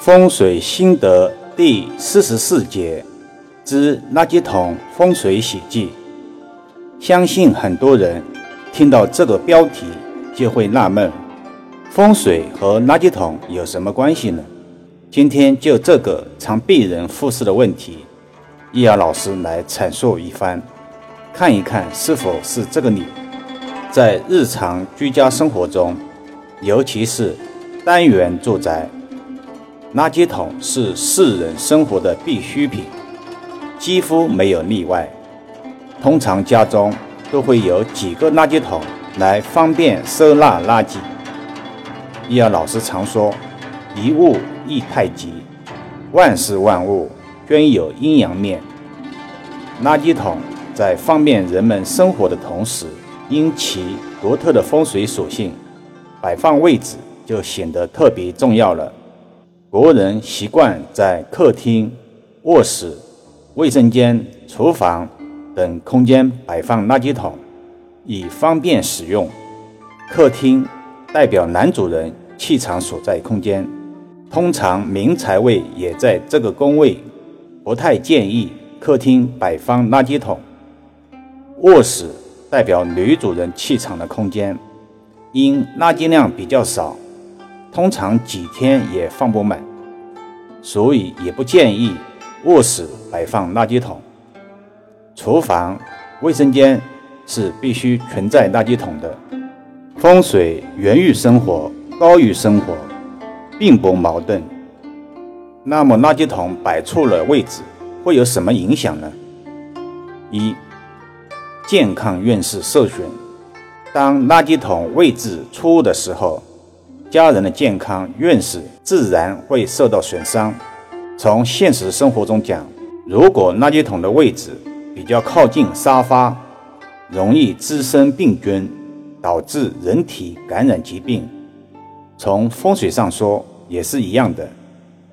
风水心得第四十四节之垃圾桶风水喜忌。相信很多人听到这个标题就会纳闷：风水和垃圾桶有什么关系呢？今天就这个常被人忽视的问题，易遥老师来阐述一番，看一看是否是这个理。在日常居家生活中，尤其是单元住宅。垃圾桶是世人生活的必需品，几乎没有例外。通常家中都会有几个垃圾桶来方便收纳垃圾。易遥老师常说：“一物一太极，万事万物均有阴阳面。”垃圾桶在方便人们生活的同时，因其独特的风水属性，摆放位置就显得特别重要了。国人习惯在客厅、卧室、卫生间、厨房等空间摆放垃圾桶，以方便使用。客厅代表男主人气场所在空间，通常明财位也在这个宫位，不太建议客厅摆放垃圾桶。卧室代表女主人气场的空间，因垃圾量比较少。通常几天也放不满，所以也不建议卧室摆放垃圾桶。厨房、卫生间是必须存在垃圾桶的。风水源于生活，高于生活，并不矛盾。那么垃圾桶摆错了位置，会有什么影响呢？一、健康运势受损。当垃圾桶位置错误的时候。家人的健康运势自然会受到损伤。从现实生活中讲，如果垃圾桶的位置比较靠近沙发，容易滋生病菌，导致人体感染疾病。从风水上说也是一样的，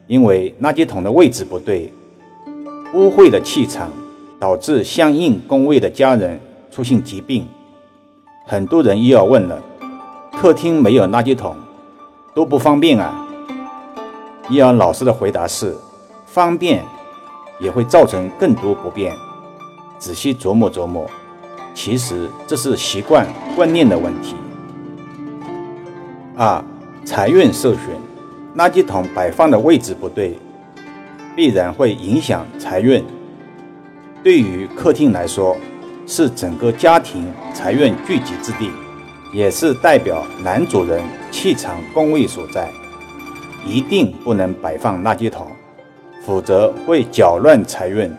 因为垃圾桶的位置不对，污秽的气场导致相应宫位的家人出现疾病。很多人又要问了：客厅没有垃圾桶？都不方便啊！易阳老师的回答是：方便也会造成更多不便。仔细琢磨琢磨，其实这是习惯观念的问题。二、财运受损，垃圾桶摆放的位置不对，必然会影响财运。对于客厅来说，是整个家庭财运聚集之地。也是代表男主人气场宫位所在，一定不能摆放垃圾桶，否则会搅乱财运，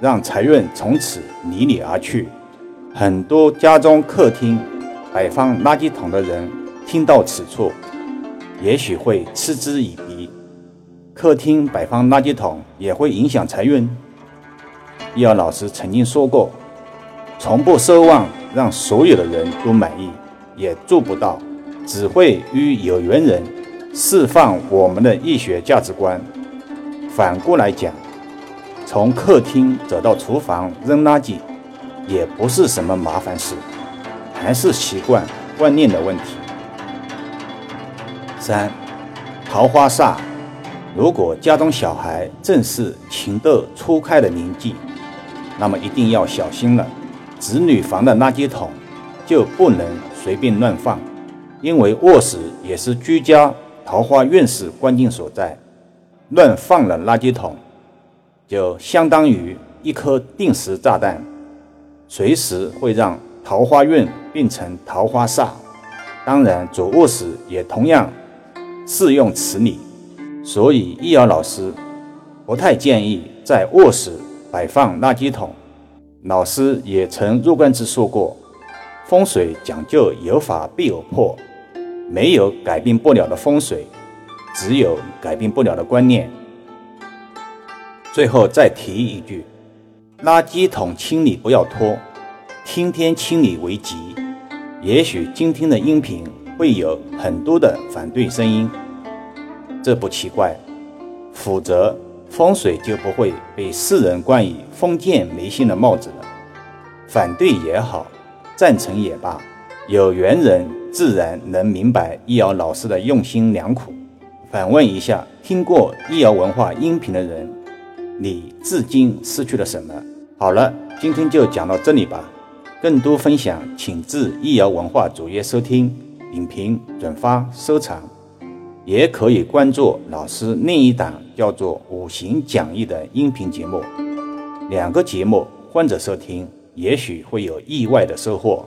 让财运从此离你而去。很多家中客厅摆放垃圾桶的人，听到此处，也许会嗤之以鼻。客厅摆放垃圾桶也会影响财运。易遥老师曾经说过，从不奢望让所有的人都满意。也做不到，只会与有缘人释放我们的易学价值观。反过来讲，从客厅走到厨房扔垃圾，也不是什么麻烦事，还是习惯观念的问题。三，桃花煞，如果家中小孩正是情窦初开的年纪，那么一定要小心了。子女房的垃圾桶就不能。随便乱放，因为卧室也是居家桃花运势关键所在。乱放了垃圾桶，就相当于一颗定时炸弹，随时会让桃花运变成桃花煞。当然，主卧室也同样适用此理。所以，易遥老师不太建议在卧室摆放垃圾桶。老师也曾入关之说过。风水讲究有法必有破，没有改变不了的风水，只有改变不了的观念。最后再提一句：垃圾桶清理不要拖，天天清理为吉。也许今天的音频会有很多的反对声音，这不奇怪，否则风水就不会被世人冠以封建迷信的帽子了。反对也好。赞成也罢，有缘人自然能明白易遥老师的用心良苦。反问一下听过易遥文化音频的人，你至今失去了什么？好了，今天就讲到这里吧。更多分享，请至易遥文化主页收听、影评、转发、收藏，也可以关注老师另一档叫做“五行讲义”的音频节目。两个节目换着收听，也许会有意外的收获。